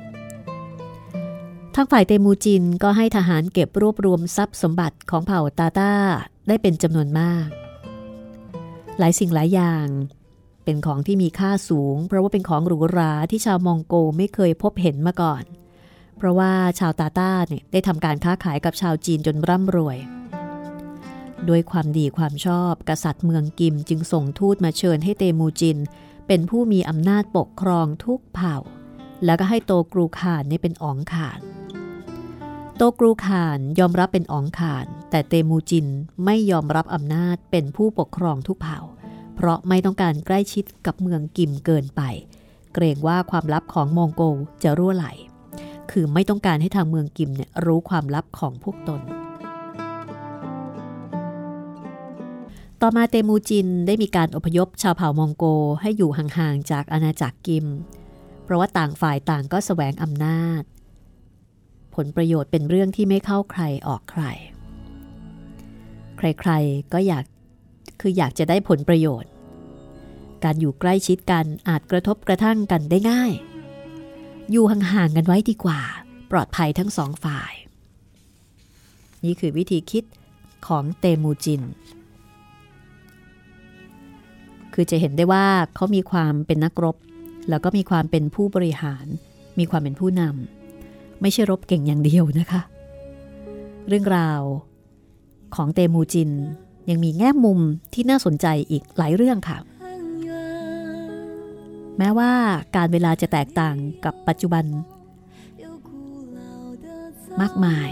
ทางฝ่ายเตมูจินก็ให้ทหารเก็บรวบรวมทรัพย์สมบัติของเผ่าตาตาได้เป็นจำนวนมาก หลายสิ่งหลายอย่าง เป็นของที่มีค่าสูง เพราะว่าเป็นของหรูหราที่ชาวมองโกไม่เคยพบเห็นมาก่อน เพราะว่าชาวตาตาเนี่ยได้ทำการค้าขายกับชาวจีนจนร่ำรวยด้วยความดีความชอบ กษัตริย์เมืองกิมจึงส่งทูตมาเชิญให้เตมูจิน เป็นผู้มีอำนาจปกครองทุกเผ่า แล้วก็ให้โตกรูขานนี่เป็นอ๋องขาน โตกรูขานยอมรับเป็นอ๋องขาน แต่เตมูจินไม่ยอมรับอำนาจเป็นผู้ปกครองทุกเผ่า เพราะไม่ต้องการใกล้ชิดกับเมืองกิมเกินไป เกรงว่าความลับของมองโกจะรั่วไหล คือไม่ต้องการให้ทางเมืองกิมเนี่ยรู้ความลับของพวกตน ต่อมาเตมูจินได้มีการอพยพชาวเผ่ามองโกให้อยู่ห่างๆจากอาณาจักรกิม เพราะว่าต่างฝ่ายต่างก็สแสวงอำนาจ ลประโยชน์เป็นเรื่องที่ไม่เข้าใครออกใคร ใครๆก็อยากคืออยากจะได้ผลประโยชน์ การอยู่ใกล้ชิดกันอาจกระทบกระทั่งกันได้ง่าย อยู่ห่างๆกันไว้ดีกว่า ปลอดภัยทั้งสองฝ่าย นี่คือวิธีคิดของเตมูจิน คือจะเห็นได้ว่าเขามีความเป็นนักรบ แล้วก็มีความเป็นผู้บริหาร มีความเป็นผู้นำ ไม่ใช่รบเก่งอย่างเดียวนะคะ เรื่องราวของเตมูจินยังมีแง่มุมที่น่าสนใจอีกหลายเรื่องค่ะ แม้ว่าการเวลาจะแตกต่างกับปัจจุบัน มากมาย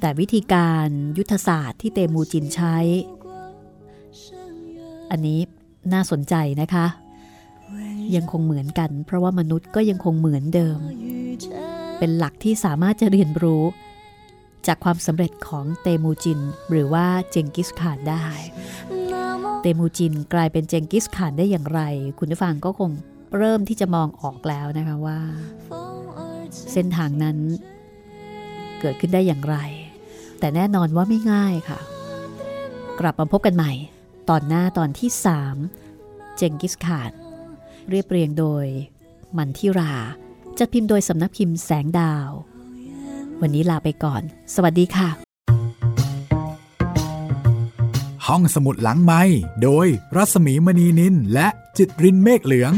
แต่วิธีการยุทธศาสตร์ที่เตมูจินใช้ อันนี้น่าสนใจนะคะ ยังคงเหมือนกัน เพราะว่ามนุษย์ก็ยังคงเหมือนเดิม เป็นหลักที่สามารถจะเรียนรู้ จากความสำเร็จของเตมูจิน หรือว่าเจงกิสข่านได้ เตมูจินกลายเป็นเจงกิสข่านได้อย่างไร คุณผู้ฟังก็คงเริ่มที่จะมองออกแล้วนะคะว่า เส้นทางนั้นเกิดขึ้นได้อย่างไร แต่แน่นอนว่าไม่ง่ายค่ะ กลับมาพบกันใหม่ ตอนหน้าตอนที่ 3 เจงกิสข่าน เรียบเรียงโดย มันทิรา จัดพิมพ์โดยสำนักพิมพ์แสงดาว วันนี้ลาไปก่อน สวัสดีค่ะ ห้องสมุดหลังไม้โดยรัสมีมณีนินและจิตรินเมฆเหลือง